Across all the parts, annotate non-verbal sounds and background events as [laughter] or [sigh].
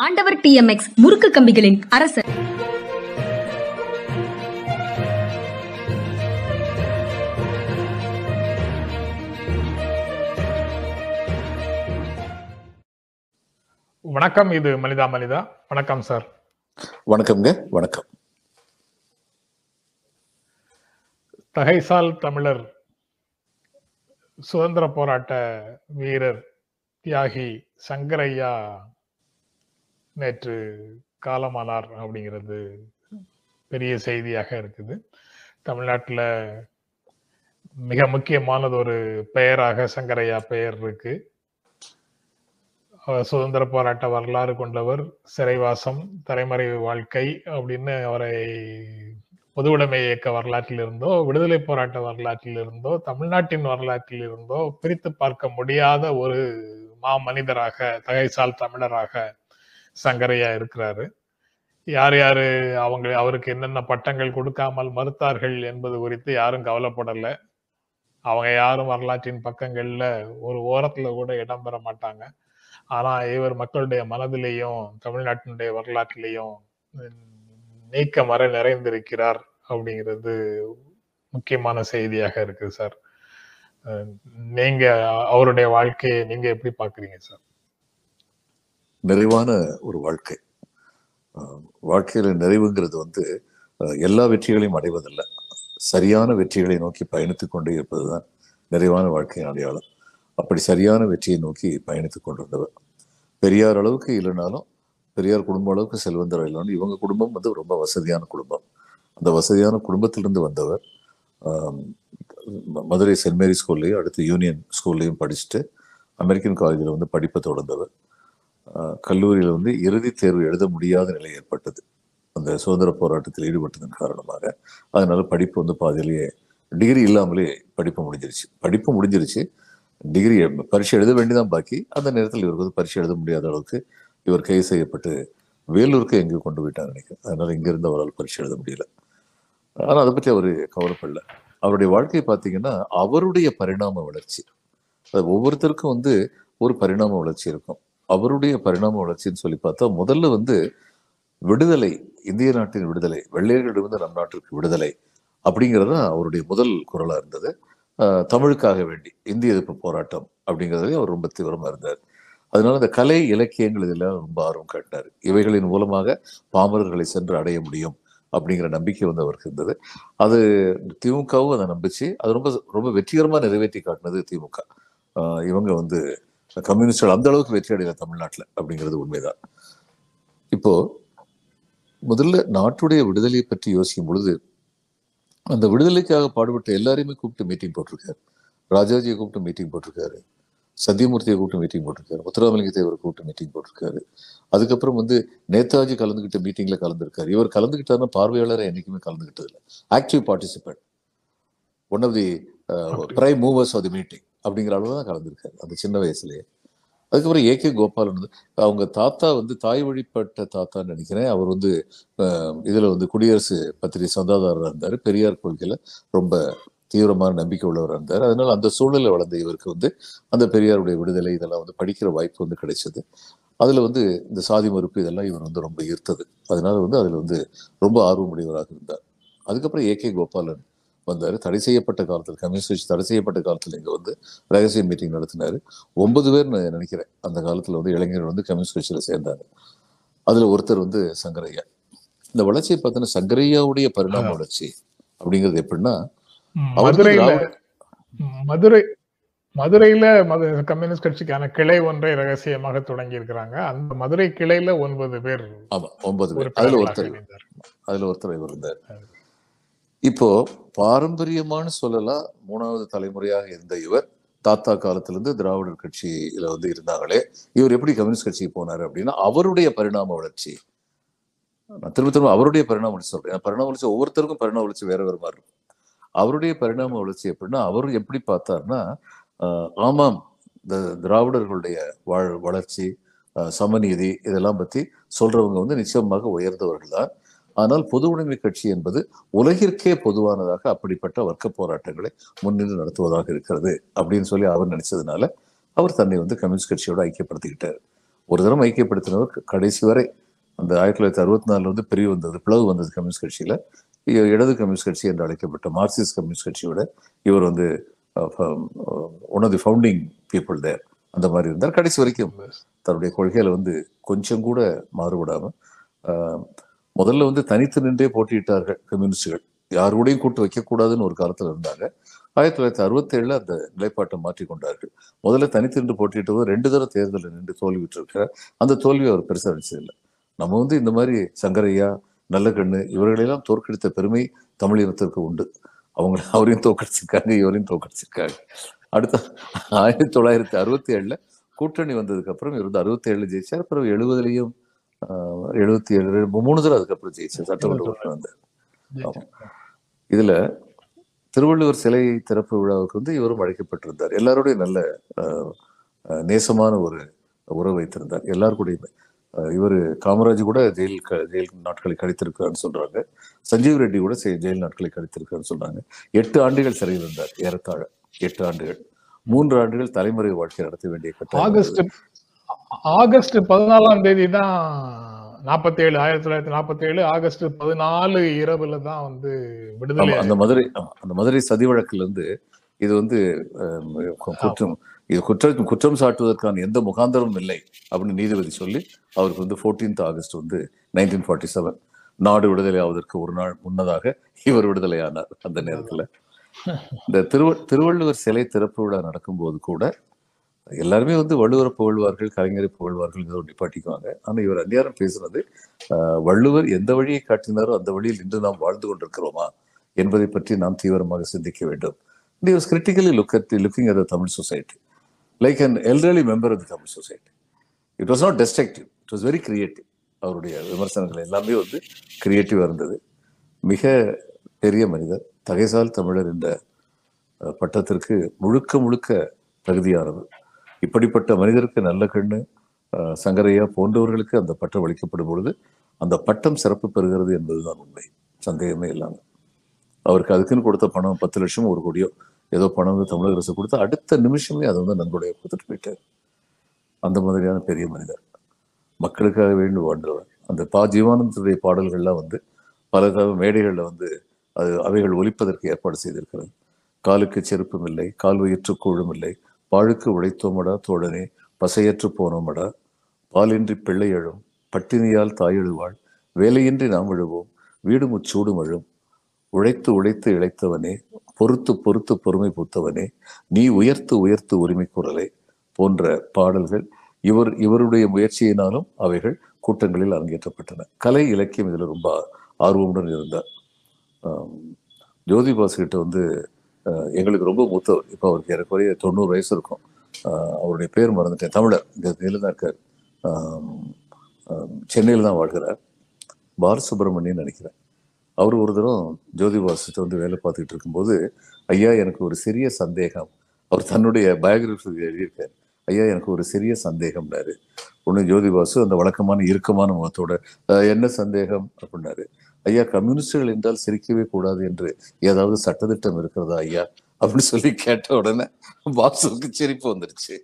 ஆண்டவர் டிஎம்எக்ஸ் முறுக்கு கம்பிகளின் அரசர் வணக்கம் இது மனிதா மனிதா. வணக்கம் சார். வணக்கம்ங்க வணக்கம். தகைசால் தமிழர் சுதந்திர போராட்ட வீரர் தியாகி சங்கரையா நேற்று காலமானார் அப்படிங்கிறது பெரிய செய்தியாக இருக்குது. தமிழ்நாட்டில் மிக முக்கியமானது ஒரு பெயராக சங்கரையா பெயர் இருக்கு. சுதந்திர போராட்ட வரலாறு கொண்டவர் சிறைவாசம் தலைமறைவு வாழ்க்கை அப்படின்னு அவரை பொதுவுடைமை இயக்க வரலாற்றில் இருந்தோ விடுதலை போராட்ட வரலாற்றில் இருந்தோ தமிழ்நாட்டின் வரலாற்றில் இருந்தோ பிரித்து பார்க்க முடியாத ஒரு மா மனிதராக தகைசால் தமிழராக சங்கரையா இருக்கிறாரு. யார் யாரு அவங்க அவருக்கு என்னென்ன பட்டங்கள் கொடுக்காமல் மறுத்தார்கள் என்பது குறித்து யாரும் கவலைப்படல. அவங்க யாரும் வரலாற்றின் பக்கங்கள்ல ஒரு ஓரத்துல கூட இடம்பெற மாட்டாங்க. ஆனா இவர் மக்களுடைய மனதிலேயும் தமிழ்நாட்டினுடைய வரலாற்றிலையும் நீக்க மற நிறைந்திருக்கிறார் அப்படிங்கிறது முக்கியமான செய்தியாக இருக்குது சார். நீங்க அவருடைய வாழ்க்கையை நீங்க எப்படி பாக்குறீங்க சார்? நிறைவான ஒரு வாழ்க்கை. வாழ்க்கையில் நிறைவுங்கிறது வந்து எல்லா வெற்றிகளையும் அடைவதில்லை. சரியான வெற்றிகளை நோக்கி பயணித்துக் கொண்டே இருப்பதுதான் நிறைவான வாழ்க்கையின் அடையாளம். அப்படி சரியான வெற்றியை நோக்கி பயணித்துக் கொண்டிருந்தவர். பெரியார் அளவுக்கு இல்லைனாலும் பெரியார் குடும்ப அளவுக்கு செல்வந்தர் இல்லைனாலும் இவங்க குடும்பம் வந்து ரொம்ப வசதியான குடும்பம். அந்த வசதியான குடும்பத்திலிருந்து வந்தவர் மதுரை சென்ட் மேரி ஸ்கூல்லையும் அடுத்து யூனியன் ஸ்கூல்லையும் படிச்சுட்டு அமெரிக்கன் காலேஜில் வந்து படிப்பை தொடர்ந்தவர். கல்லூரியில் வந்து இறுதி தேர்வு எழுத முடியாத நிலை ஏற்பட்டது. அந்த சுதந்திர போராட்டத்தில் ஈடுபட்டதன் காரணமாக. அதனால படிப்பு வந்து பாதியிலேயே டிகிரி இல்லாமலே படிப்பு முடிஞ்சிருச்சு. படிப்பு முடிஞ்சிருச்சு. டிகிரி பரீட்சை எழுத வேண்டிதான் பாக்கி. அந்த நேரத்தில் இவருக்கு வந்து பரீட்சை எழுத முடியாத அளவுக்கு இவர் கைது செய்யப்பட்டு வேலூருக்கு எங்கே கொண்டு போயிட்டாங்க நினைக்கிறேன். அதனால இங்கிருந்து அவரால் பரீட்சை எழுத முடியல. ஆனால் அதை பற்றி அவர் கவலைப்படல. அவருடைய வாழ்க்கை பார்த்தீங்கன்னா அவருடைய பரிணாம வளர்ச்சி. அது ஒவ்வொருத்தருக்கும் வந்து ஒரு பரிணாம வளர்ச்சி இருக்கும். அவருடைய பரிணாம வளர்ச்சின்னு சொல்லி பார்த்தா முதல்ல வந்து விடுதலை இந்திய நாட்டின் விடுதலை வெள்ளையர்களிடமிருந்து நம் நாட்டிற்கு விடுதலை அப்படிங்கிறது தான் அவருடைய முதல் குரலாக இருந்தது. தமிழுக்காக வேண்டி இந்திய எதிர்ப்பு போராட்டம் அப்படிங்கிறதுலே அவர் ரொம்ப தீவிரமாக இருந்தார். அதனால இந்த கலை இலக்கியங்கள் இதெல்லாம் ரொம்ப ஆர்வம் காட்டினார். இவைகளின் மூலமாக பாமரர்களை சென்று அடைய முடியும் அப்படிங்கிற நம்பிக்கை வந்து அவருக்கு இருந்தது. அது திமுகவும் அதை நம்பிச்சு அது ரொம்ப ரொம்ப வெற்றிகரமாக நிறைவேற்றி காட்டினது திமுக. இவங்க வந்து கம்யூனிஸ்டுகள் அந்த அளவுக்கு வெற்றி அடையல தமிழ்நாட்டில் அப்படிங்கிறது உண்மைதான். இப்போ முதல்ல நாட்டுடைய விடுதலையை பற்றி யோசிக்கும் பொழுது அந்த விடுதலைக்காக பாடுபட்ட எல்லாரையுமே கூப்பிட்டு மீட்டிங் போட்டிருக்காரு. ராஜாஜியை கூப்பிட்டு மீட்டிங் போட்டிருக்காரு. சத்தியமூர்த்தியை கூப்பிட்டு மீட்டிங் போட்டிருக்காரு. முத்துராமலிங்க தேவரை கூப்பிட்டு மீட்டிங் போட்டிருக்காரு. அதுக்கப்புறம் வந்து நேதாஜி கலந்துகிட்ட மீட்டிங்ல கலந்துருக்காரு. இவர் கலந்துகிட்டாருன்னா பார்வையாளரை என்னைக்குமே கலந்துகிட்டது இல்லை active participant one of the prime movers of the meeting அப்படிங்கிற அளவு தான் கலந்துருக்காரு அந்த சின்ன வயசுலயே. அதுக்கப்புறம் ஏ கே கோபாலன் வந்து அவங்க தாத்தா வந்து தாய் வழிபட்ட தாத்தான்னு நினைக்கிறேன். அவர் வந்து இதில் வந்து குடியரசு பத்திரிகை சந்தாதாரராக இருந்தார். பெரியார் கொள்கையில் ரொம்ப தீவிரமான நம்பிக்கை உள்ளவராக இருந்தார். அதனால அந்த சூழ்நிலை வளர்ந்த இவருக்கு வந்து அந்த பெரியாருடைய விடுதலை இதெல்லாம் வந்து படிக்கிற வாய்ப்பு வந்து கிடைச்சது. அதில் வந்து இந்த சாதி மறுப்பு இதெல்லாம் இவர் வந்து ரொம்ப ஈர்த்தது. அதனால வந்து அதில் வந்து ரொம்ப ஆர்வமுடையவராக இருந்தார். அதுக்கப்புறம் ஏ கே கோபாலன் வந்தார். தடை செய்யப்பட்ட காலத்தில் கம்யூனிஸ்ட் கட்சி தடை செய்யப்பட்ட காலத்தில் இங்கே வந்து ரகசிய மீட்டிங் நடத்தினார். ஒன்பது பேர் நான் நினைக்கிறேன் அந்த காலத்தில் வந்து இளைஞர்கள் வந்து கம்யூனிஸ்ட் கட்சியில் சேர்ந்தாங்க. அதில் ஒருத்தர் வந்து சங்கரையா. இந்த வளர்ச்சியை பார்த்தீங்கன்னா சங்கரையாவுடைய பரிணாம வளர்ச்சி அப்படிங்கிறது எப்படின்னா மதுரையில மதுரை மதுரையில கம்யூனிஸ்ட் கட்சிக்கான கிளை ஒன்றை ரகசியமாக தொடங்கி இருக்கிறாங்க. அந்த மதுரை கிளையில ஒன்பது பேர் ஆமா ஒன்பது பேர். அதுல ஒருத்தர். அதுல ஒருத்தர் இவர் இருந்தார். இப்போ பாரம்பரியமான சொல்லலாம் மூணாவது தலைமுறையாக இருந்த இவர் தாத்தா காலத்திலிருந்து திராவிடர் கட்சியில வந்து இருந்தாங்களே இவர் எப்படி கம்யூனிஸ்ட் கட்சிக்கு போனாரு அப்படின்னா அவருடைய பரிணாம வளர்ச்சி. நான் திரும்ப திரும்ப அவருடைய பரிணாம வளர்ச்சி சொல்றேன். பரிணாம வளர்ச்சி ஒவ்வொருத்தருக்கும் பரிணாம வளர்ச்சி வேற வேற மாதிரி இருக்கும். அவருடைய பரிணாம வளர்ச்சி எப்படின்னா அவர் எப்படி பார்த்தாருன்னா ஆமாம் இந்த திராவிடர்களுடைய வாழ் வளர்ச்சி சமநீதி இதெல்லாம் பத்தி சொல்றவங்க வந்து நிச்சயமாக உயர்ந்தவர்கள் தான் ஆனால் பொது உடைமை கட்சி என்பது உலகிற்கே பொதுவானதாக அப்படிப்பட்ட வர்க்க போராட்டங்களை முன்னின்று நடத்துவதாக இருக்கிறது அப்படின்னு சொல்லி அவர் நினைச்சதுனால அவர் தன்னை வந்து கம்யூனிஸ்ட் கட்சியோட ஐக்கியப்படுத்திக்கிட்டார். ஒரு தரம் ஐக்கியப்படுத்தினவர் கடைசி வரை அந்த ஆயிரத்தி தொள்ளாயிரத்தி அறுபத்தி நாலுல வந்து பிரிவு வந்தது பிளவு வந்தது கம்யூனிஸ்ட் கட்சியில. இடது கம்யூனிஸ்ட் கட்சி என்று அழைக்கப்பட்ட மார்க்சிஸ்ட் கம்யூனிஸ்ட் கட்சியோட இவர் வந்து one of the founding people there அந்த மாதிரி இருந்தார். கடைசி வரைக்கும் தன்னுடைய கொள்கையில வந்து கொஞ்சம் கூட மாறுபடாம ஆஹ், முதல்ல வந்து தனித்து நின்றே போட்டியிட்டார்கள் கம்யூனிஸ்டுகள் யார் கூடயும் கூட்டு வைக்கக்கூடாதுன்னு ஒரு காலத்துல இருந்தாங்க. ஆயிரத்தி தொள்ளாயிரத்தி அறுபத்தி ஏழுல அந்த நிலைப்பாட்டை மாற்றி கொண்டார்கள். முதல்ல தனித்து நின்று போட்டியிட்ட போது ரெண்டு தடவை தேர்தலில் நின்று தோல்விட்டிருக்கிறார் அந்த தோல்வி அவர் பெருசா அடிச்சதில்லை நம்ம வந்து இந்த மாதிரி சங்கரையா நல்லகண்ணு இவர்களெல்லாம் தோற்கடித்த பெருமை தமிழினத்திற்கு உண்டு. அவங்க அவரையும் தோற்கடிச்சிருக்காங்க இவரையும் தோற்கடிச்சிருக்காங்க. அடுத்த ஆயிரத்தி தொள்ளாயிரத்தி அறுபத்தி ஏழுல கூட்டணி வந்ததுக்கு அப்புறம் இவர் வந்து அறுபத்தி ஏழுல ஜெயிச்சார். அப்புறம் எழுபதுலயும் எழுபத்தி ஏழு மூணு தடவை அதுக்கப்புறம் ஜெயிச்சார் சட்டமன்ற ஆமா. இதுல திருவள்ளுவர் சிலை திறப்பு விழாவுக்கு வந்து இவரும் அழைக்கப்பட்டிருந்தார். எல்லாரோடையும் நல்ல நேசமான ஒரு உறவு வைத்திருந்தார். எல்லாருக்கூடையுமே. இவர் காமராஜ் கூட ஜெயில் க- ஜெயில் நாட்களை கழித்திருக்கிறான்னு சொல்றாங்க. சஞ்சீவ் ரெட்டி கூட ஜெயில் நாட்களை கழித்திருக்கிறான்னு சொல்றாங்க. எட்டு ஆண்டுகள் சிறையில் இருந்தார் ஏறத்தாழ எட்டு ஆண்டுகள். மூன்று ஆண்டுகள் தலைமுறை வாழ்க்கை நடத்த வேண்டிய ஆகஸ்ட் ஆகஸ்ட் பதினாலாம் தேதி தான் நாற்பத்தி ஏழு ஆயிரத்தி தொள்ளாயிரத்தி நாற்பத்தி ஏழு ஆகஸ்ட் பதினாலு இரவுல தான் வந்து விடுதலை அந்த மதுரை அந்த மதுரை சதி வழக்குல இருந்து இது வந்து குற்றம் இது குற்றம் குற்றம் சாட்டுவதற்கான எந்த முகாந்தரமும் இல்லை அப்படின்னு நீதிபதி சொல்லி அவருக்கு வந்து 14th ஆகஸ்ட் வந்து நைன்டீன் ஃபார்ட்டி செவன் நாடு விடுதலை ஆவதற்கு ஒரு நாள் முன்னதாக இவர் விடுதலையானார் அந்த நேரத்துல. இந்த திருவ திருவள்ளுவர் சிலை திறப்பு விழா நடக்கும்போது கூட எல்லாருமே வந்து வள்ளுவரை புகழ்வார்கள் கலைஞரை புகழ்வார்கள் நிப்பாட்டிக்குவாங்க. ஆனா இவர் அந்நியாரம் பேசுனது வள்ளுவர் எந்த வழியை காட்டினாரோ அந்த வழியில் இன்று நாம் வாழ்ந்து கொண்டிருக்கிறோமா என்பதை பற்றி நாம் தீவிரமாக சிந்திக்க வேண்டும். he was critically look at looking at the Tamil society. Like an elderly member of the Tamil society it was not destructive. It was very creative அவருடைய விமர்சனங்கள் எல்லாமே வந்து கிரியேட்டிவாக இருந்தது. மிக பெரிய மனிதர் தகைசால் தமிழர் என்ற பட்டத்திற்கு முழுக்க முழுக்க தகுதியானவர். இப்படிப்பட்ட மனிதருக்கு நல்ல கண்ணு சங்கரையா போன்றவர்களுக்கு அந்த பட்டம் அளிக்கப்படும் பொழுது அந்த பட்டம் சிறப்பு பெறுகிறது என்பதுதான் உண்மை. சந்தேகமே இல்லாமல் அவருக்கு அதுக்குன்னு கொடுத்த பணம் பத்து லட்சம் ஒரு கோடியோ ஏதோ பணம் வந்து தமிழக அரசு கொடுத்து அடுத்த நிமிஷமே அதை வந்து நன்கொடையை கொடுத்துட்டு போயிட்டார். அந்த மாதிரியான பெரிய மனிதர். மக்களுக்காக வேண்டி வாழ்ந்தவர். அந்த பா. ஜீவானந்தருடைய பாடல்கள்லாம் வந்து பல மேடைகளில் வந்து அது அவைகள் ஒலிப்பதற்கு ஏற்பாடு செய்திருக்கிறது. காலுக்கு செருப்பும் இல்லை கால் வயிற்று கூழும் இல்லை பாழுக்கு உழைத்தோமடா தோழனே பசையற்று போனோமடா. பாலின்றி பிள்ளை எழும் பட்டினியால் தாயெழுவாள் வேலையின்றி நாம் எழுவோம் வீடு முச்சூடும் அழும். உழைத்து உழைத்து இழைத்தவனே பொறுத்து பொறுத்து பொறுமை பூத்தவனே நீ உயர்த்து உயர்த்து உரிமை குரலை போன்ற பாடல்கள் இவர் இவருடைய முயற்சியினாலும் அவைகள் கூட்டங்களில் அரங்கேற்றப்பட்டன. கலை இலக்கியம் இதில் ரொம்ப ஆர்வமுடன் இருந்தார். ஆம், கிட்ட வந்து எங்களுக்கு ரொம்ப மூத்தவர். இப்போ அவருக்கு ஏறக்குறைய தொண்ணூறு வயசு இருக்கும். அவருடைய பேர் மறந்துட்டேன். தமிழர். இந்த இதில் தான் இருக்கார். சென்னையில் தான் வாழ்கிறார். பாலசுப்ரமணியன் நினைக்கிறேன். அவர் ஒரு தரம் ஜோதிபாசிட்ட வந்து வேலை பார்த்துக்கிட்டு இருக்கும்போது ஐயா எனக்கு ஒரு சிறிய சந்தேகம். அவர் தன்னுடைய பயோகிராஃபி எழுதியிருக்காரு. ஐயா எனக்கு ஒரு சிறிய சந்தேகம்னாரு. ஒன்று ஜோதிபாசு அந்த வழக்கமான இறுக்கமான முகத்தோட என்ன சந்தேகம்? அப்படின்னாரு. ஐயா கம்யூனிஸ்டுகள் என்றால் சிரிக்கவே கூடாது என்று ஏதாவது சட்டத்திட்டம் இருக்கிறதா ஐயா? அப்படின்னு சொல்லி கேட்ட உடனே பாசுவுக்கு சிரிப்பு வந்துருச்சு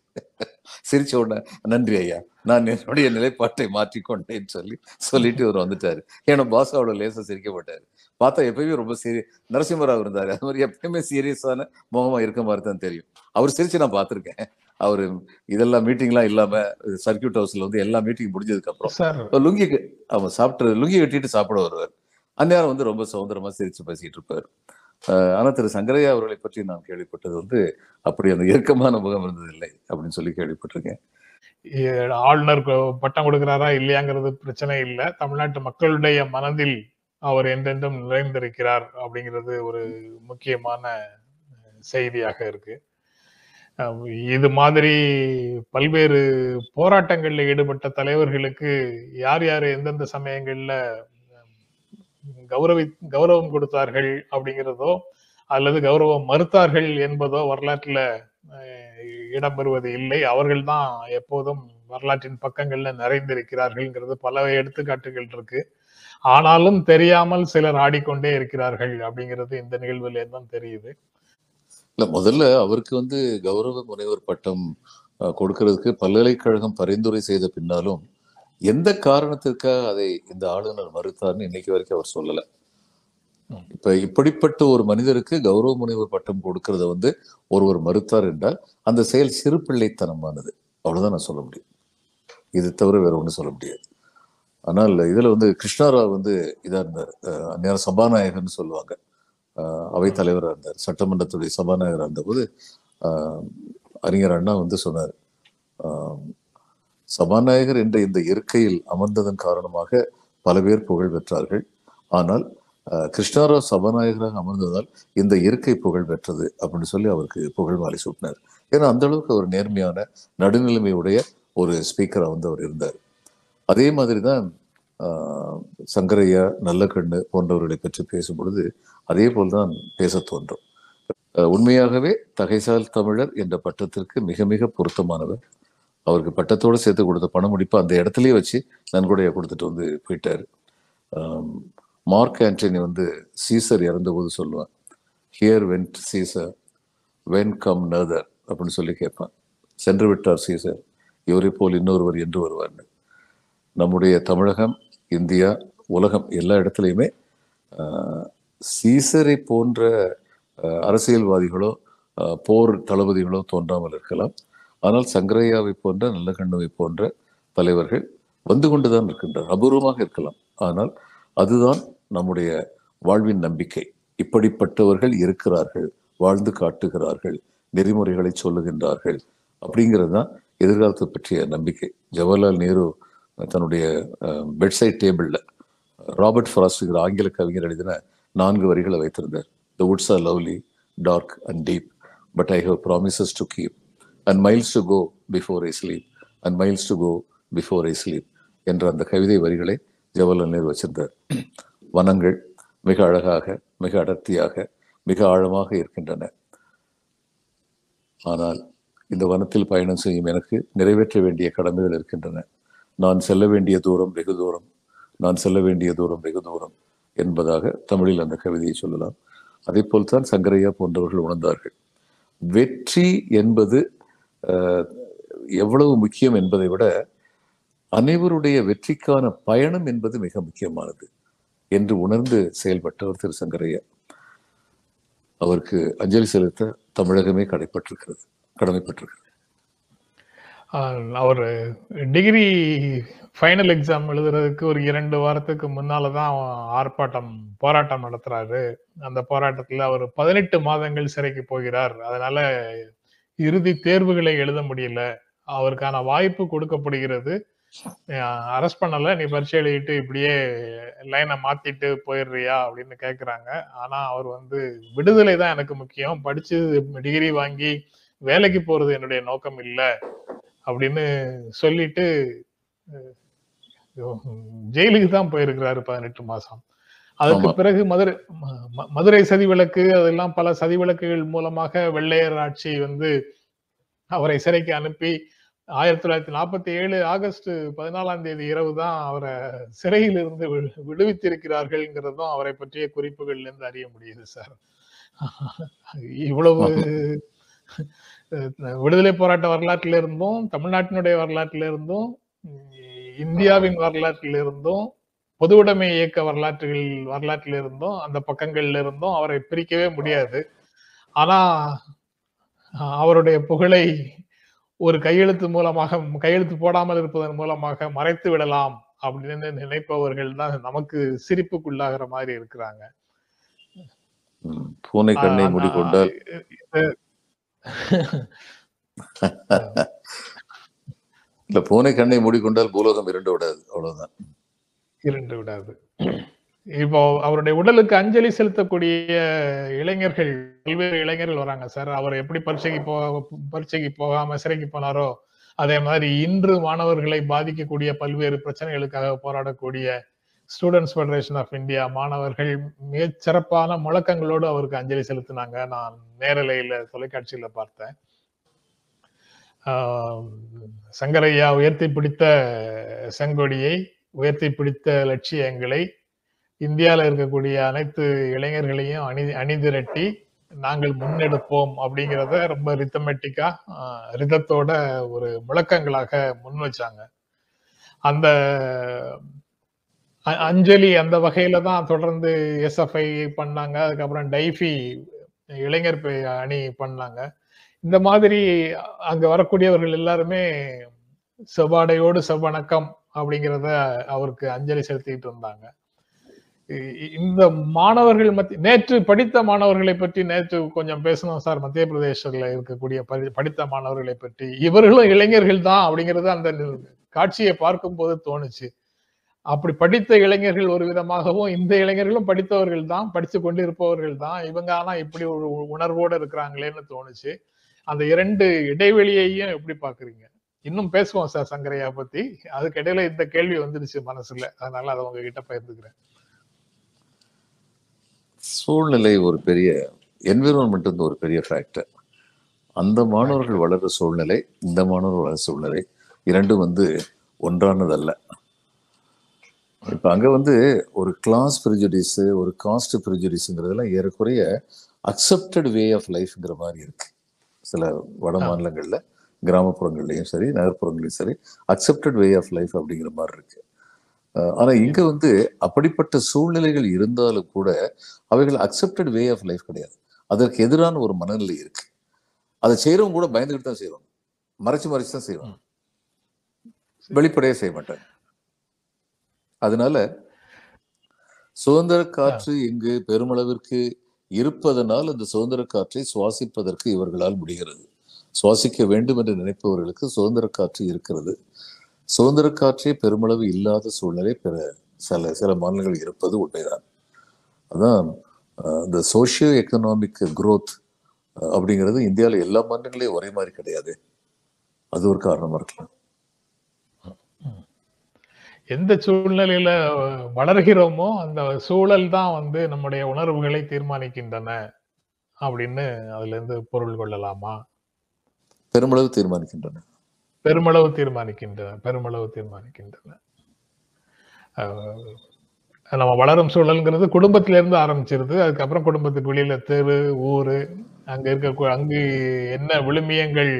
சிரிச்ச உடனே நன்றி ஐயா நான் என்னுடைய நிலைப்பாட்டை மாற்றிக்கொண்டேன்னு சொல்லி சொல்லிட்டு இவர் வந்துட்டாரு. ஏன்னா பாஸ் அவ்வளவு லேசா சிரிக்க மாட்டாரு. பார்த்தா எப்பயுமே ரொம்ப சீரிய நரசிம்மராவ் இருந்தாரு. அது மாதிரி எப்பயுமே சீரியஸான முகமா இருக்க மாதிரி தான் தெரியும். அவர் சிரிச்சு நான் பார்த்திருக்கேன். அவரு இதெல்லாம் மீட்டிங்லாம் இல்லாம சர்க்கியூட் ஹவுஸ்ல வந்து எல்லா மீட்டிங் முடிஞ்சதுக்கு அப்புறம் லுங்கி ஆமா சாப்பிட்டு லுங்கி கட்டிட்டு சாப்பிட வருவார். அந்நேரம் வந்து ரொம்ப சுதந்திரமா சிரிச்சு பேசிட்டு இருப்பார். ஆனால் திரு சங்கரையா அவர்களை பற்றி நான் கேள்விப்பட்டது வந்து அப்படி அந்த இறுக்கமான முகம் இருந்ததில்லை அப்படின்னு சொல்லி கேள்விப்பட்டிருக்கேன். ஆளுநர் பட்டம் கொடுக்கிறாரா இல்லையாங்கிறது பிரச்சனை இல்லை. தமிழ்நாட்டு மக்களுடைய மனதில் அவர் என்றென்றும் நிறைந்திருக்கிறார் அப்படிங்கிறது ஒரு முக்கியமான செய்தியாக இருக்கு. இது மாதிரி பல்வேறு போராட்டங்களில் ஈடுபட்ட தலைவர்களுக்கு யார் யார் எந்தெந்த சமயங்கள்ல கௌரவி கௌரவம் கொடுத்தார்கள் அப்படிங்கிறதோ அல்லது கௌரவம் மறுத்தார்கள் என்பதோ வரலாற்றுல இடம்பெறுவது இல்லை. அவர்கள்தான் எப்போதும் வரலாற்றின் பக்கங்கள்ல நிறைந்திருக்கிறார்கள்ங்கிறது பல எடுத்துக்காட்டுகள் இருக்கு. ஆனாலும் தெரியாமல் சிலர் ஆடிக்கொண்டே இருக்கிறார்கள் அப்படிங்கிறது இந்த நிகழ்வுல தான் தெரியுது. இல்ல முதல்ல அவருக்கு வந்து கௌரவ முனைவர் பட்டம் கொடுக்கறதுக்கு கொடுக்கிறதுக்கு பல்கலைக்கழகம் பரிந்துரை செய்த பின்னாலும் எந்த காரணத்திற்காக அதை இந்த ஆளுநர் மறுத்தார்னு இன்னைக்கு வரைக்கும் அவர் சொல்லலை. இப்ப இப்படிப்பட்ட ஒரு மனிதருக்கு கௌரவ முனைவர் பட்டம் கொடுக்கறத வந்து ஒருவர் மறுத்தார் என்றால் அந்த செயல் சிறு பிள்ளைத்தனமானது. அவ்வளவுதான் நான் சொல்ல முடியும். இது தவிர வேற ஒன்றும் சொல்ல முடியாது. ஆனால் இதுல வந்து கிருஷ்ணாராவ் வந்து இதா இருந்தார். அந்நேரம் சபாநாயகர்னு சொல்லுவாங்க. அவை அவைத் தலைவராக இருந்தார். சட்டமன்றத்துடைய சபாநாயகராக இருந்தபோது அறிஞர் அண்ணா வந்து சொன்னார். சபாநாயகர் என்ற இந்த இருக்கையில் அமர்ந்ததன் காரணமாக பல பேர் புகழ் பெற்றார்கள். ஆனால் கிருஷ்ணாராவ் சபாநாயகராக அமர்ந்ததால் இந்த இருக்கை புகழ் பெற்றது அப்படின்னு சொல்லி அவருக்கு புகழ் மாலை சூட்டினார். ஏன்னா அந்த அளவுக்கு ஒரு நேர்மையான நடுநிலைமையுடைய ஒரு ஸ்பீக்கராக வந்து அவர் இருந்தார். அதே மாதிரி தான் ஆஹ், சங்கரையா நல்லக்கண்ணு போன்றவர்களை பற்றி பேசும் பொழுது அதே போல்தான் பேசத் தோன்றும். உண்மையாகவே தகைசால் தமிழர் என்ற பட்டத்திற்கு மிக மிக பொருத்தமானவர். அவருக்கு பட்டத்தோடு சேர்த்து கொடுத்த பண முடிப்பு அந்த இடத்துலயே வச்சு நன்கொடையை கொடுத்துட்டு வந்து போயிட்டார். மார்க் ஆண்டனி வந்து சீசர் இறந்தபோது சொல்லுவேன் here went Caesar when come another அப்படின்னு சொல்லி கேட்பான் சென்று விட்டார் சீசர் இவரை போல் இன்னொருவர் என்று வருவார்னு. நம்முடைய தமிழகம் இந்தியா உலகம் எல்லா இடத்துலையுமே சீசரை போன்ற அரசியல்வாதிகளோ போர் தளபதிகளோ தோன்றாமல் இருக்கலாம். ஆனால் சங்கரையாவை போன்ற நல்லகண்ணுவை போன்ற தலைவர்கள் வந்து கொண்டுதான் இருக்கின்றார் அபூர்வமாக இருக்கலாம். ஆனால் அதுதான் நம்முடைய வாழ்வின் நம்பிக்கை. இப்படிப்பட்டவர்கள் இருக்கிறார்கள் வாழ்ந்து காட்டுகிறார்கள் நெறிமுறைகளை சொல்லுகின்றார்கள் அப்படிங்கிறது தான் எதிர்காலத்தை பற்றிய நம்பிக்கை. ஜவஹர்லால் நேரு தன்னுடைய பெட்சைட் டேபிளில் ராபர்ட் ஃப்ராஸ்ட்ங்கிற ஆங்கில கவிஞர் எழுதின நான்கு வரிகளை வைத்திருந்தார். The woods are lovely dark and deep but I have promises to keep and miles to go before I sleep and miles to go before I sleep என்ற அந்த கவிதை வரிகளை ஜவஹர்லால் நேரு வச்சிருந்தார் வனங்கள் மிக அழகாக மிக அடர்த்தியாக மிக ஆழமாக இருக்கின்றன. ஆனால் இந்த வனத்தில் பயணம் செய்யும் எனக்கு நிறைவேற்ற வேண்டிய கடமைகள் இருக்கின்றன. நான் செல்ல வேண்டிய தூரம் வெகு தூரம் நான் செல்ல வேண்டிய தூரம் வெகு தூரம் என்பதாக தமிழில் அந்த கவிதையை சொல்லலாம். அதே போல்தான் சங்கரையா போன்றவர்கள் உணர்ந்தார்கள். வெற்றி என்பது எவ்வளவு முக்கியம் என்பதை விட அனைவருடைய வெற்றிக்கான பயணம் என்பது மிக முக்கியமானது என்று உணர்ந்து செயல்பட்டவர் திரு சங்கரையா. அவருக்கு அஞ்சலி செலுத்த தமிழகமே கடைப்பட்டிருக்கிறது கடமைப்பட்டிருக்கிறது. அவர் டிகிரி ஃபைனல் எக்ஸாம் எழுதுறதுக்கு ஒரு இரண்டு வாரத்துக்கு முன்னால தான் ஆர்ப்பாட்டம் போராட்டம் நடத்துறாரு. அந்த போராட்டத்துல அவர் பதினெட்டு மாதங்கள் சிறைக்கு போகிறார். அதனால இறுதி தேர்வுகளை எழுத முடியல. அவருக்கான வாய்ப்பு கொடுக்கப்படுகிறது. அரெஸ்ட் பண்ணல. நீ பரீட்சை எழுதிட்டு இப்படியே லைனை மாத்திட்டு போயிடுறியா அப்படின்னு கேக்குறாங்க. ஆனா அவர் வந்து விடுதலை தான் எனக்கு முக்கியம். படிச்சு டிகிரி வாங்கி வேலைக்கு போறது என்னுடைய நோக்கம் இல்லை அப்படின்னு சொல்லிட்டு ஜெயிலுக்கு தான் போயிருக்கிறாரு பதினெட்டு மாசம். அதுக்கு. பிறகு மதுரை மதுரை சதிவிலக்கு அதெல்லாம் பல சதிவிலக்குகள் மூலமாக வெள்ளையர் ஆட்சி வந்து அவரை சிறைக்கு அனுப்பி ஆயிரத்தி தொள்ளாயிரத்தி நாற்பத்தி ஏழு ஆகஸ்ட் பதினாலாம் தேதி இரவு தான் அவரை சிறையில் இருந்து விடுவித்திருக்கிறார்கள்ங்கிறதும் அவரை பற்றிய குறிப்புகள்ல இருந்து அறிய முடியுது சார் இவ்வளவு விடுதலை போராட்ட வரலாற்றில இருந்தும் தமிழ்நாட்டினுடைய வரலாற்றில இருந்தும் இந்தியாவின் வரலாற்றில இருந்தும் பொதுவுடைமை இயக்க வரலாற்றுகள் வரலாற்றில இருந்தும் அந்த பக்கங்கள்ல இருந்தும் அவரை பிரிக்கவே முடியாது. ஆனா அவருடைய புகழை ஒரு கையெழுத்து மூலமாக கையெழுத்து போடாமல் இருப்பதன் மூலமாக மறைத்து விடலாம் அப்படின்னு நினைப்பவர்கள் தான் நமக்கு சிரிப்புக்குள்ளாகிற மாதிரி இருக்கிறாங்க. பூனை கண்ணை மூடிக்கொண்டால். [laughs] இல்ல பூனை கண்ணை மூடிக்கொண்டால் பூலோகம் இரண்டு விடாது அவ்வளவுதான். இருண்டு விடாது. இப்போ அவருடைய உடலுக்கு அஞ்சலி செலுத்தக்கூடிய இளைஞர்கள் பல்வேறு இளைஞர்கள் வராங்க. சார் அவர் எப்படி பரீட்சைக்கு போ பரீட்சைக்கு போகாம சிறைக்கு போனாரோ அதே மாதிரி இன்று மாணவர்களை பாதிக்கக்கூடிய பல்வேறு பிரச்சனைகளுக்காக போராடக்கூடிய ஸ்டூடெண்ட்ஸ் ஃபெடரேஷன் ஆஃப் இந்தியா மாணவர்கள் மிகச் சிறப்பான முழக்கங்களோடு அவருக்கு அஞ்சலி செலுத்தினாங்க. நான் நேரலையில தொலைக்காட்சியில பார்த்தேன். சங்கரையா உயர்த்தி பிடித்த செங்கொடியை உயர்த்தி பிடித்த லட்சியங்களை இந்தியாவில் இருக்கக்கூடிய அனைத்து இளைஞர்களையும் அணி அணிதிரட்டி நாங்கள் முன்னெடுப்போம் அப்படிங்கிறத ரொம்ப ரித்தமெட்டிக்கா ரிதத்தோட ஒரு முழக்கங்களாக முன் வச்சாங்க. அந்த அஞ்சலி அந்த வகையில தான் தொடர்ந்து எஸ்எஃப்ஐ பண்ணாங்க. அதுக்கப்புறம் டைஃபி இளைஞர் பே- அணி பண்ணாங்க. இந்த மாதிரி அங்க வரக்கூடியவர்கள் எல்லாருமே செவ்வாடையோடு செவ்வணக்கம் அப்படிங்கிறத அவருக்கு அஞ்சலி செலுத்திட்டு இருந்தாங்க. இந்த மாணவர்கள் மத்தி நேற்று படித்த மாணவர்களை பற்றி நேற்று கொஞ்சம் பேசணும் சார். மத்திய பிரதேசத்தில் இருக்கக்கூடிய படி- படித்த மாணவர்களை பற்றி. இவர்களும் இளைஞர்கள் தான் அப்படிங்கிறது அந்த காட்சியை பார்க்கும்போது தோணுச்சு. அப்படி படித்த இளைஞர்கள் ஒரு விதமாகவும் இந்த இளைஞர்களும் படித்தவர்கள் தான் படித்து கொண்டு இருப்பவர்கள் தான். இவங்க ஆனா இப்படி ஒரு உணர்வோடு இருக்கிறாங்களேன்னு தோணுச்சு. அந்த இரண்டு இடைவெளியையும் எப்படி பாக்குறீங்க இன்னும் பேசுவோம் சார் சங்கரையா பத்தி. அதுக்கு இடையில இந்த கேள்வி வந்துடுச்சு மனசுல. அதனால அதை உங்ககிட்ட பகிர்ந்துக்கிறேன். சூழ்நிலை ஒரு பெரிய என்விரான்மெண்ட் வந்து ஒரு பெரிய ஃபேக்டர் அந்த மாணவர்கள் வளர்ற சூழ்நிலை இந்த மாணவர்கள் வளர்ற சூழ்நிலை இரண்டும் வந்து ஒன்றானதல்ல. இப்ப அங்க வந்து ஒரு கிளாஸ் ப்ரிஜுடிஸ் ஒரு காஸ்ட் ப்ரிஜுடிஸ்ங்கிறதெல்லாம் ஏறக்குறைய அக்செப்டட் வே ஆஃப் லைஃப்ங்கிற மாதிரி இருக்கு. சில வட. மாநிலங்கள்ல. கிராமப்புறங்கள்லயும் சரி நகர்ப்புறங்களையும் சரி அக்செப்டட் வே ஆஃப் லைஃப் அப்படிங்கிற மாதிரி இருக்கு. அஹ் ஆனா இங்க வந்து அப்படிப்பட்ட சூழ்நிலைகள் இருந்தாலும் கூட அவைகள் அக்செப்டட் வே ஆஃப் லைஃப் கிடையாது. அதற்கு எதிரான ஒரு மனநிலை இருக்கு. அதை செய்யறவங்க கூட பயந்துகிட்டு தான் செய்வாங்க. மறைச்சு மறைச்சு தான் செய்வாங்க. வெளிப்படையா செய்ய மாட்டாங்க. அதனால சுதந்திர காற்று இங்கு பெருமளவிற்கு இருப்பதனால் அந்த சுதந்திர காற்றை சுவாசிப்பதற்கு இவர்களால் முடிகிறது. சுவாசிக்க வேண்டும் என்று நினைப்பவர்களுக்கு சுதந்திர காற்று இருக்கிறது. சுதந்திர காற்றே பெருமளவு இல்லாத சூழ்நிலை பிற சில சில மாநிலங்கள் இருப்பது உண்மைதான். அதான் இந்த சோஷியோ எக்கனாமிக் குரோத் அப்படிங்கிறது இந்தியாவில் எல்லா மாநிலங்களையும் ஒரே மாதிரி கிடையாது. அது ஒரு காரணமாக இருக்கலாம். எந்த சூழ்நிலையில வளர்கிறோமோ அந்த சூழல் தான் வந்து நம்முடைய உணர்வுகளை தீர்மானிக்கின்றன அப்படின்னு அதுல இருந்து பொருள் கொள்ளலாமா? பெருமளவு தீர்மானிக்கின்றன. பெருமளவு தீர்மானிக்கின்றன பெருமளவு தீர்மானிக்கின்றன. நம்ம வளரும் சூழல்ங்கிறது குடும்பத்தில இருந்து ஆரம்பிச்சிருது. அதுக்கப்புறம் குடும்பத்துக்கு வெளியில தெரு ஊரு அங்க இருக்க அங்கு என்ன விழுமியங்கள்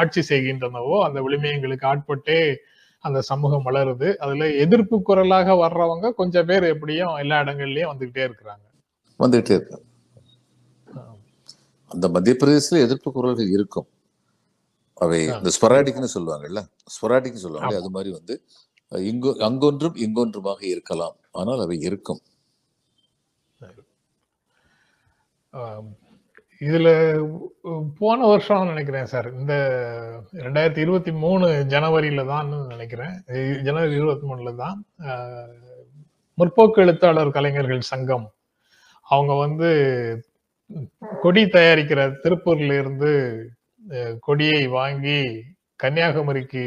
ஆட்சி செய்கின்றனவோ அந்த விழுமியங்களுக்கு ஆட்பட்டே அந்த சமூகம் வளருது. அதுல எதிர்ப்பு குரலாக வர்றவங்க கொஞ்சம் பேர் எப்படியும் எல்லா இடங்கள்லயும் வந்துகிட்டே இருக்கிறாங்க. வந்துகிட்டே இருக்கு அந்த மத்திய பிரதேசத்துல எதிர்ப்பு குரல்கள் இருக்கும். அவை இந்த ஸ்பொராடிக்னு சொல்லுவாங்கல்ல ஸ்பொராடிக்னு சொல்லுவாங்க அது மாதிரி வந்து இங்கு அங்கொன்றும் இங்கொன்றுமாக இருக்கலாம். ஆனால் அவை இருக்கும். இதுல போன வருஷம் நினைக்கிறேன் சார். இந்த ரெண்டாயிரத்தி இருபத்தி மூணு ஜனவரியில தான் நினைக்கிறேன். ஜனவரி இருபத்தி மூணுல தான் முற்போக்கு எழுத்தாளர் கலைஞர்கள் சங்கம் அவங்க வந்து கொடி தயாரிக்கிற திருப்பூர்ல இருந்து கொடியை வாங்கி கன்னியாகுமரிக்கு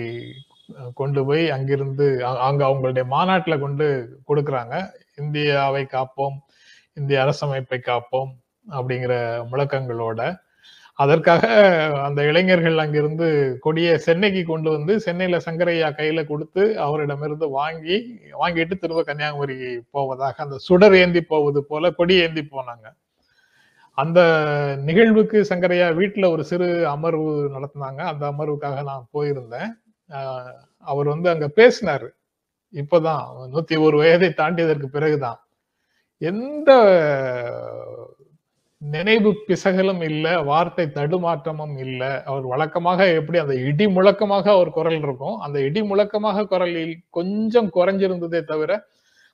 கொண்டு போய் அங்கிருந்து அங்க அவங்களுடைய மாநாட்டில் கொண்டு கொடுக்குறாங்க. இந்தியாவை காப்போம் இந்திய அரசமைப்பை காப்போம் அப்படிங்கிற முழக்கங்களோட. அதற்காக அந்த இளைஞர்கள் அங்கிருந்து கொடியை சென்னைக்கு கொண்டு வந்து சென்னையில சங்கரையா கையில கொடுத்து அவரிடமிருந்து வாங்கி வாங்கிட்டு திரும்ப கன்னியாகுமரி போவதாக அந்த சுடர் ஏந்தி போவது போல கொடி ஏந்தி போனாங்க. அந்த நிகழ்வுக்கு சங்கரையா வீட்டுல ஒரு சிறு அமர்வு நடத்தினாங்க. அந்த அமர்வுக்காக நான் போயிருந்தேன். அவர் வந்து அங்க பேசினாரு. இப்பதான் நூத்தி ஒரு வயதை தாண்டியதற்கு பிறகுதான். எந்த நினைவு பிசகலும் இல்லை வார்த்தை தடுமாற்றமும் இல்லை. அவர் வழக்கமாக எப்படி அந்த இடி முழக்கமாக அவர் குரல் இருக்கும் அந்த இடி முழக்கமாக குரலில் கொஞ்சம் குறைஞ்சிருந்ததே தவிர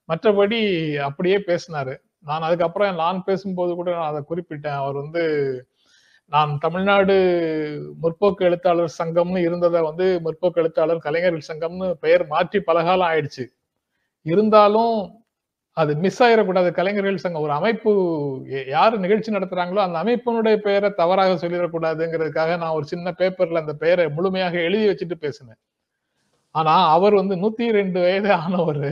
மற்றபடி அப்படியே பேசினாரு. நான் அதுக்கப்புறம் நான் பேசும்போது கூட நான் அதை குறிப்பிட்டேன். அவர் வந்து நான் தமிழ்நாடு முற்போக்கு எழுத்தாளர் சங்கம்னு இருந்ததை வந்து முற்போக்கு எழுத்தாளர் கலைஞர்கள் சங்கம்னு பெயர் மாற்றி பலகாலம் ஆயிடுச்சு. இருந்தாலும் அது மிஸ் ஆயிடக்கூடாது. கலைஞர்கள் சங்கம் ஒரு அமைப்பு யார் நிகழ்ச்சி நடத்துறாங்களோ அந்த அமைப்பினுடைய பெயரை தவறாக சொல்லிடக்கூடாதுங்கிறதுக்காக நான் ஒரு சின்ன பேப்பர்ல அந்த பெயரை முழுமையாக எழுதி வச்சுட்டு பேசினேன். ஆனா அவர் வந்து நூத்தி ரெண்டு வயது ஆனவர்.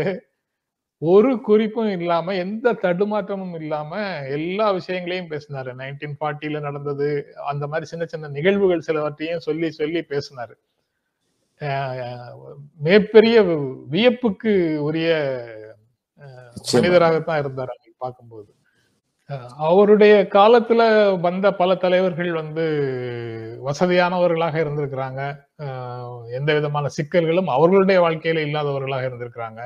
ஒரு குறிப்பும் இல்லாம எந்த தடுமாற்றமும் இல்லாம எல்லா விஷயங்களையும் பேசினாரு. நைன்டீன் ஃபார்ட்டில நடந்தது அந்த மாதிரி சின்ன சின்ன நிகழ்வுகள் சிலவற்றையும் சொல்லி சொல்லி பேசினாரு. மிகப்பெரிய வியப்புக்கு உரிய. மனிதராகத்தான் இருந்தார் அன்னைக்கு பார்க்கும்போது. அவருடைய காலத்துல வந்த பல தலைவர்கள் வந்து வசதியானவர்களாக இருந்திருக்கிறாங்க. எந்த விதமான சிக்கல்களும் அவர்களுடைய வாழ்க்கையில இல்லாதவர்களாக இருந்திருக்கிறாங்க.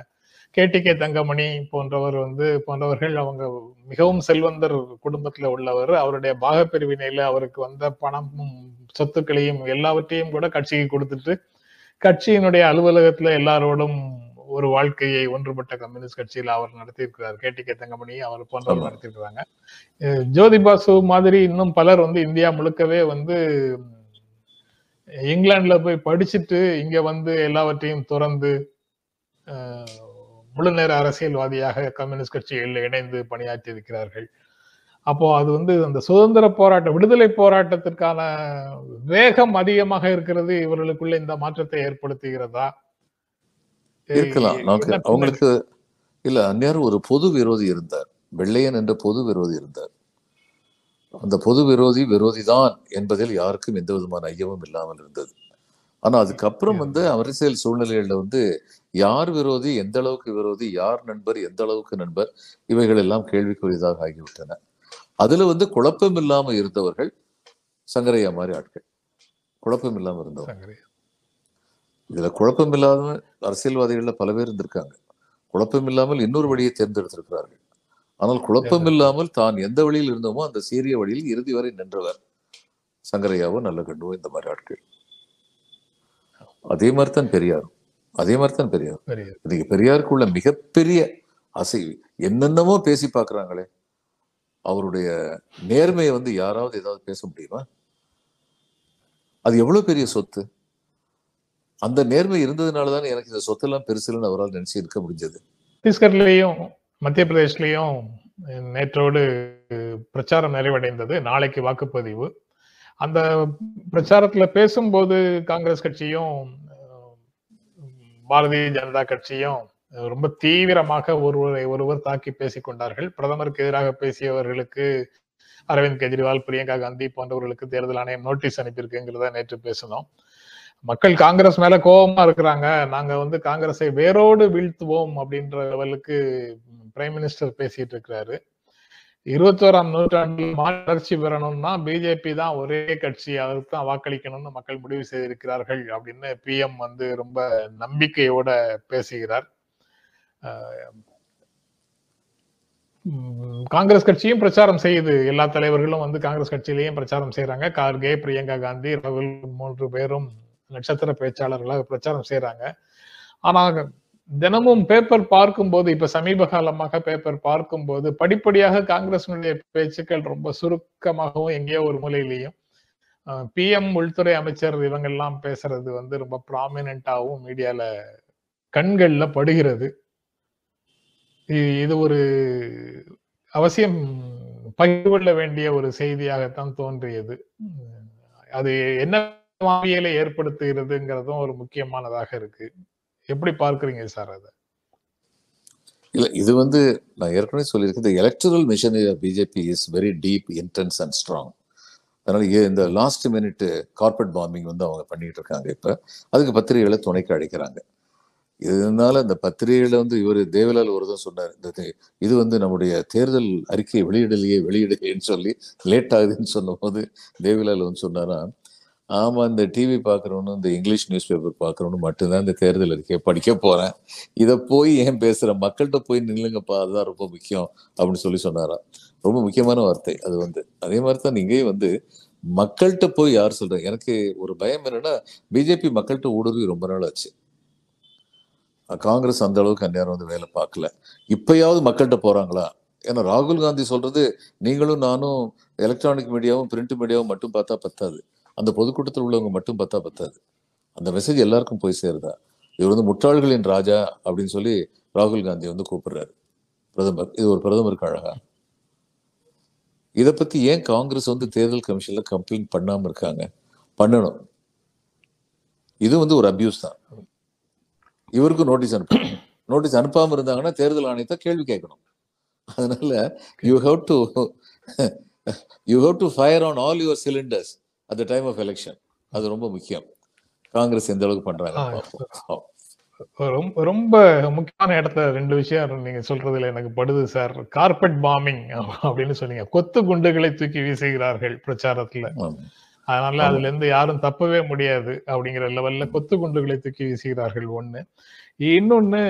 கேடிகே தங்கமணி போன்றவர் வந்து போன்றவர்கள் அவங்க மிகவும் செல்வந்தர் குடும்பத்துல உள்ளவர். அவருடைய பாகப்பிரிவினையில அவருக்கு வந்த பணமும் சொத்துக்களையும் எல்லாவற்றையும் கூட கட்சிக்கு கொடுத்துட்டு கட்சியினுடைய அலுவலகத்துல எல்லாரோடும் ஒரு வாழ்க்கையை ஒன்றுபட்ட கம்யூனிஸ்ட் கட்சியில அவர் நடத்தியிருக்கிறார். கேடிகே தங்கமணி அவர் போன்றவர் அஹ் ஜோதி பாசு மாதிரி இன்னும் பலர் வந்து இந்தியா முழுக்கவே வந்து இங்கிலாந்துல போய் படிச்சுட்டு இங்க வந்து எல்லாவற்றையும் துறந்து முழு நேர அரசியல்வாதியாக கம்யூனிஸ்ட் கட்சியில் இணைந்து பணியாற்றி இருக்கிறார்கள் அப்போ அது வந்து அந்த சுதந்திர போராட்ட விடுதலை போராட்டத்திற்கான வேகம் அதிகமாக இருக்கிறது. இவர்களுக்குள்ள இந்த மாற்றத்தை ஏற்படுத்துகிறதா? இருக்கலாம்? அவங்களுக்கு இல்ல அந்நேரம் ஒரு பொது விரோதி இருந்தார். வெள்ளையன் என்ற பொது விரோதி இருந்தார். அந்த பொது விரோதி விரோதி தான் என்பதில் யாருக்கும் எந்த விதமான ஐயமும் இல்லாமல் இருந்தது. ஆனா அதுக்கப்புறம் வந்து அரசியல் சூழ்நிலைகள்ல வந்து யார் விரோதி எந்த அளவுக்கு விரோதி யார் நண்பர் எந்த அளவுக்கு நண்பர் இவைகள் எல்லாம் கேள்விக்குரியதாக ஆகிவிட்டன. அதுல வந்து குழப்பம் இல்லாம இருந்தவர்கள் சங்கரையா மாதிரி ஆட்கள். குழப்பம் இல்லாம இருந்தவங்க. இதுல குழப்பம் இல்லாத அரசியல்வாதிகள்ல பல பேர் இருந்திருக்காங்க. குழப்பம் இல்லாமல் இன்னொரு வழியை தேர்ந்தெடுத்திருக்கிறார்கள். ஆனால் குழப்பம் இல்லாமல் தான் எந்த வழியில் இருந்தோமோ அந்த சீரிய வழியில் இறுதி வரை நின்றவர் சங்கரையாவோ நல்ல கண்டுவோ இந்த மாதிரி ஆட்கள். அதே மாதிரி தான் பெரியார் அதே மாதிரி தான் பெரியார். இன்னைக்கு பெரியாருக்குள்ள மிகப்பெரிய அசை என்னென்னமோ பேசி பார்க்கறாங்களே அவருடைய நேர்மையை வந்து யாராவது ஏதாவது பேச முடியுமா? அது எவ்வளவு பெரிய சொத்து? அந்த நேர்மை இருந்ததுனால தான் எனக்கு இந்த சொத்தெல்லாம் பெருசுன்னு அவரால் நினைச்சு இருக்க முடிஞ்சது. சத்தீஸ்கர்லயும் மத்திய பிரதேஷ்லயும் நேற்றோடு பிரச்சாரம் நிறைவடைந்தது. நாளைக்கு வாக்குப்பதிவு. அந்த பிரச்சாரத்துல பேசும்போது காங்கிரஸ் கட்சியும் பாரதிய ஜனதா கட்சியும் ரொம்ப தீவிரமாக ஒருவரை ஒருவர் தாக்கி பேசிக் கொண்டார்கள். பிரதமருக்கு எதிராக பேசியவர்களுக்கு அரவிந்த் கெஜ்ரிவால் பிரியங்கா காந்தி போன்றவர்களுக்கு தேர்தல் ஆணையம் நோட்டீஸ் அனுப்பியிருக்குங்கிறத நேற்று பேசினோம். மக்கள் காங்கிரஸ் மேல கோபமா இருக்கிறாங்க. நாங்க வந்து காங்கிரஸை வேரோடு வீழ்த்துவோம் அப்படின்ற லெவலுக்கு பிரைம் மினிஸ்டர் பேசிட்டு இருக்கிறாரு. இருபத்தோராம் நூற்றாண்டில் வளர்ச்சி பெறணும்னா பிஜேபி தான் ஒரே கட்சி அதற்கு தான் வாக்களிக்கணும்னு மக்கள் முடிவு செய்திருக்கிறார்கள் அப்படின்னு பிஎம் வந்து ரொம்ப நம்பிக்கையோட பேசுகிறார். காங்கிரஸ் கட்சியும் பிரச்சாரம் செய்யுது. எல்லா தலைவர்களும் வந்து காங்கிரஸ் கட்சியிலையும் பிரச்சாரம் செய்யறாங்க கார்கே பிரியங்கா காந்தி ராகுல் மூன்று பேரும் நட்சத்திர பேச்சாளர்களாக பிரச்சாரம் செய்யறாங்க ஆனா தினமும் பேப்பர் பார்க்கும்போது இப்ப சமீப காலமாக பேப்பர் பார்க்கும்போது படிப்படியாக காங்கிரசினுடைய பேச்சுக்கள் ரொம்ப சுருக்கமாகவும் எங்கேயோ ஒரு மூலையிலையும் பிஎம் உள்துறை அமைச்சர் இவங்கெல்லாம் பேசுறது வந்து ரொம்ப ப்ராமினென்ட்டாகவும் மீடியால கண்கள்ல படுகிறது. இது ஒரு அவசியம் பகிர்ந்து கொள்ள வேண்டிய ஒரு செய்தியாகத்தான் தோன்றியது. அது என்ன மாவியலை ஏற்படுத்துகிறதுங்கிறதும் ஒரு முக்கியமானதாக இருக்கு. எப்படி பார்க்குறீங்க சார் அதை? இல்லை இது வந்து நான் ஏற்கனவே சொல்லியிருக்கேன் இந்த electoral machinery of BJP is very deep intense and strong அதனால ஏ- இந்த லாஸ்ட் மினிட் கார்பரேட் பாம்பிங் வந்து அவங்க பண்ணிட்டு இருக்காங்க இப்போ. அதுக்கு பத்திரிகைகளை துணைக்கு அழைக்கிறாங்க. இதனால இந்த பத்திரிகையில வந்து இவர் தேவலால் ஒரு தான் சொன்னார் இந்த இது வந்து நம்முடைய தேர்தல் அறிக்கையை வெளியிடலையே வெளியிடலையேன்னு சொல்லி லேட் ஆகுதுன்னு சொன்னபோது தேவிலால் வந்து சொன்னாரா ஆமாம் இந்த டிவி பார்க்குறவனும் இந்த இங்கிலீஷ் நியூஸ் பேப்பர் பார்க்குறவனும் மட்டும்தான் இந்த தேர்தல் இருக்கே படிக்க போகிறேன் இதை போய் ஏன் பேசுகிறேன் மக்கள்கிட்ட போய் நில்லுங்கப்பா அதுதான் ரொம்ப முக்கியம் அப்படின்னு சொல்லி சொன்னாராம். ரொம்ப முக்கியமான வார்த்தை அது வந்து. அதே மாதிரி தான் நீங்கள் வந்து மக்கள்கிட்ட போய் யார் சொல்கிறேன் எனக்கு ஒரு பயம் என்னன்னா பிஜேபி மக்கள்கிட்ட ஊடுருவி ரொம்ப நாள் ஆச்சு. காங்கிரஸ் அந்த அளவுக்கு அந்நேரம் வந்து வேலை பார்க்கல. இப்பயாவது மக்கள்கிட்ட போகிறாங்களா ஏன்னா ராகுல் காந்தி சொல்றது நீங்களும் நானும் எலக்ட்ரானிக் மீடியாவும் பிரிண்ட் மீடியாவும் மட்டும் பார்த்தா பத்தாது. அந்த பொதுக்கூட்டத்தில் உள்ளவங்க மட்டும் பார்த்தா பத்தாது. அந்த மெசேஜ் எல்லாருக்கும் போய் சேருதா? இவர் வந்து முட்டாள்களின் ராஜா அப்படின்னு சொல்லி ராகுல் காந்தி வந்து கூப்பிடுறாரு. பிரதமர் இது ஒரு பிரதமருக்கு அழகா. இதை பத்தி ஏன் காங்கிரஸ் வந்து தேர்தல் கமிஷன்ல கம்ப்ளைண்ட் பண்ணாம இருக்காங்க? பண்ணணும். இது வந்து ஒரு அபியூஸ் தான். இவருக்கும் நோட்டீஸ் அனுப்பணும் நோட்டீஸ் அனுப்பாம இருந்தாங்கன்னா தேர்தல் ஆணையத்தை கேள்வி கேட்கணும். அதனால you have to you have to fire on all your cylinders at the time of election அது ரொம்ப முக்கியம். காங்கிரஸ் எந்த அளவுக்கு பண்றாங்க ரொம்ப ரொம்ப முக்கியமான இடத்துல ரெண்டு விஷயம் நீங்க சொல்றதுல எனக்கு படுது சார். கார்பெட் பாம்பிங் அப்படின்னு சொன்னீங்க. கொத்து குண்டுகளை தூக்கி வீசுகிறார்கள் பிரச்சாரத்துல. அதனால அதுல இருந்து யாரும் தப்பவே முடியாது அப்படிங்கிற லெவல்ல கொத்து குண்டுகளை தூக்கி வீசுகிறார்கள் ஒண்ணு. இன்னொன்னு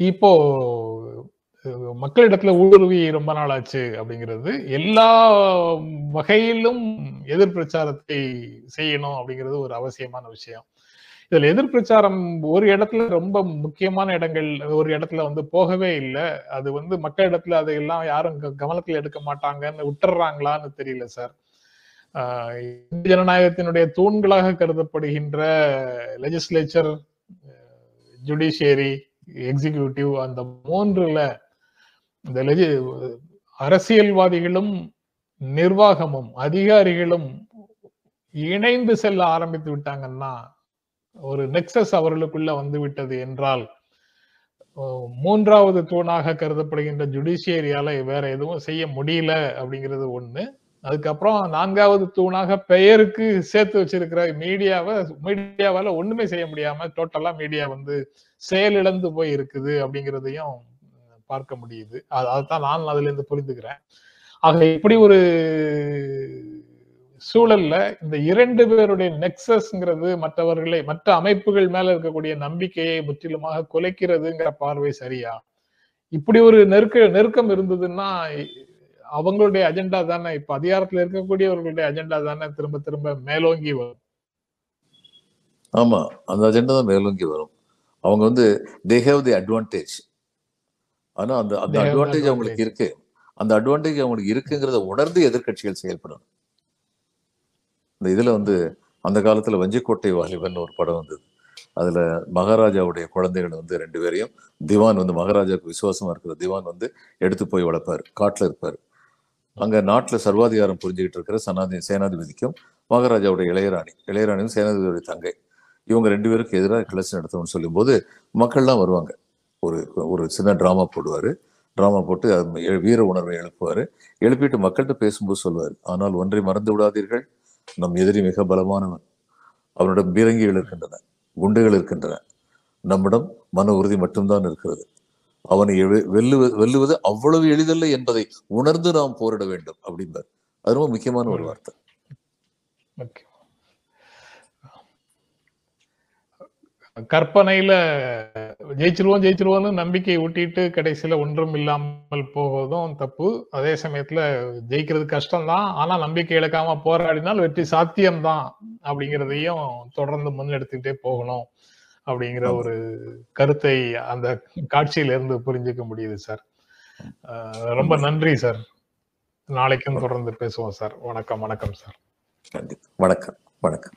இப்போ மக்களிடத்துல ஊடுருவி ரொம்ப நாள் ஆச்சு அப்படிங்கிறது எல்லா வகையிலும் எதிர் பிரச்சாரத்தை செய்யணும் அப்படிங்கிறது ஒரு அவசியமான விஷயம். இதுல எதிர் பிரச்சாரம் ஒரு இடத்துல ரொம்ப முக்கியமான இடங்கள் ஒரு இடத்துல வந்து போகவே இல்லை. அது வந்து மக்களிடத்துல அதையெல்லாம் யாரும் க- எடுக்க மாட்டாங்கன்னு விட்டுறாங்களான்னு தெரியல சார். ஜனநாயகத்தினுடைய தூண்களாக கருதப்படுகின்ற லெஜிஸ்லேச்சர் ஜுடிஷியரி எக்ஸிகியூட்டிவ் அந்த மூன்றுல இந்த லெஜி அரசியல்வாதிகளும் நிர்வாகமும் அதிகாரிகளும் இணைந்து செல்ல ஆரம்பித்து விட்டாங்கன்னா ஒரு நெக்சஸ் அவர்களுக்குள்ள வந்து விட்டது என்றால் மூன்றாவது தூணாக கருதப்படுகின்ற ஜுடிஷியரியால வேற எதுவும் செய்ய முடியல அப்படிங்கிறது ஒண்ணு. அதுக்கப்புறம் நான்காவது தூணாக பெயருக்கு சேர்த்து வச்சிருக்கிற மீடியாவை மீடியாவால ஒண்ணுமே செய்ய முடியாம டோட்டலா மீடியா வந்து செயலிழந்து போய் இருக்குது அப்படிங்கிறதையும் பார்க்க முடியுது. அது- அதைத்தான் நான் அதுல இருந்து புரிந்துக்கிறேன். ஆக இப்படி ஒரு சூழல்ல இந்த இரண்டு பேருடைய நெக்சஸ்ங்கிறது மற்றவர்களை மற்ற அமைப்புகள் மேல இருக்கக்கூடிய நம்பிக்கையை முற்றிலுமாக குலைக்கிறதுங்கிற பார்வை சரியா? இப்படி ஒரு நெருக்க நெருக்கம் இருந்ததுன்னா அவங்களுடைய அஜெண்டா தானே? இப்ப அதிகாரத்துல இருக்கக்கூடியவர்களுடைய அஜெண்டா தானே திரும்ப திரும்ப மேலோங்கி வரும். ஆமா அந்த அஜெண்டா தான் மேலோங்கி வரும். அவங்க வந்து தே ஹேவ் தி அட்வான்டேஜ் ஆனா அந்த அந்த அட்வான்டேஜ் அவங்களுக்கு. இருக்கு. அந்த அட்வான்டேஜ் அவங்களுக்கு இருக்குங்கிறத உணர்ந்து எதிர்க்கட்சிகள் செயல்படணும். இந்த இதுல வந்து அந்த காலத்துல வஞ்சிக்கோட்டை வாலிபன் ஒரு படம் வந்தது. அதுல மகாராஜாவுடைய குழந்தைகள் வந்து ரெண்டு பேரையும் திவான் வந்து மகாராஜாவுக்கு விசுவாசமா இருக்கிற திவான் வந்து எடுத்து போய் வளர்ப்பாரு காட்டுல இருப்பாரு. அங்க நாட்டுல சர்வாதிகாரம் புரிஞ்சுக்கிட்டு இருக்கிற சனாதி சேனாதிபதிக்கும் மகாராஜாவுடைய இளையராணி இளையராணியும் சேனாதிபதியுடைய தங்கை. இவங்க ரெண்டு பேருக்கு எதிராக கிளர்ச்சி நடத்தணும்னு சொல்லும்போது மக்கள்லாம் வருவாங்க. ஒரு ஒரு சின்ன டிராமா போடுவாரு. டிராமா போட்டு வீர உணர்வை எழுப்புவாரு. எழுப்பிட்டு மக்கள்கிட்ட பேசும்போது சொல்லுவார் ஆனால் ஒன்றை மறந்து விடாதீர்கள். நம் எதிரி மிக பலமானவன். அவனிடம் பீரங்கிகள் இருக்கின்றன குண்டுகள் இருக்கின்றன. நம்மிடம் மன உறுதி மட்டும்தான் இருக்கிறது. அவனை வெல்லுவது வெல்லுவது அவ்வளவு எளிதல்ல என்பதை உணர்ந்து நாம் போரிட வேண்டும். அப்படிம்பார். அது ரொம்ப முக்கியமான ஒரு வார்த்தை. கற்பனையில ஜெயிச்சிருவோம் ஜெயிச்சிருவோம்னு நம்பிக்கை ஊட்டிட்டு கடைசியில ஒன்றும் இல்லாமல் போவதும் தப்பு. அதே சமயத்துல ஜெயிக்கிறது கஷ்டம்தான். ஆனா நம்பிக்கை இழக்காம போராடினால் வெற்றி சாத்தியம்தான் அப்படிங்கிறதையும் தொடர்ந்து முன்னெடுத்துக்கிட்டே போகணும் அப்படிங்கிற. ஒரு கருத்தை அந்த காட்சியில இருந்து புரிஞ்சுக்க முடியுது சார். ரொம்ப நன்றி சார். நாளைக்கும் தொடர்ந்து பேசுவோம் சார். வணக்கம் வணக்கம் சார். வணக்கம் வணக்கம்.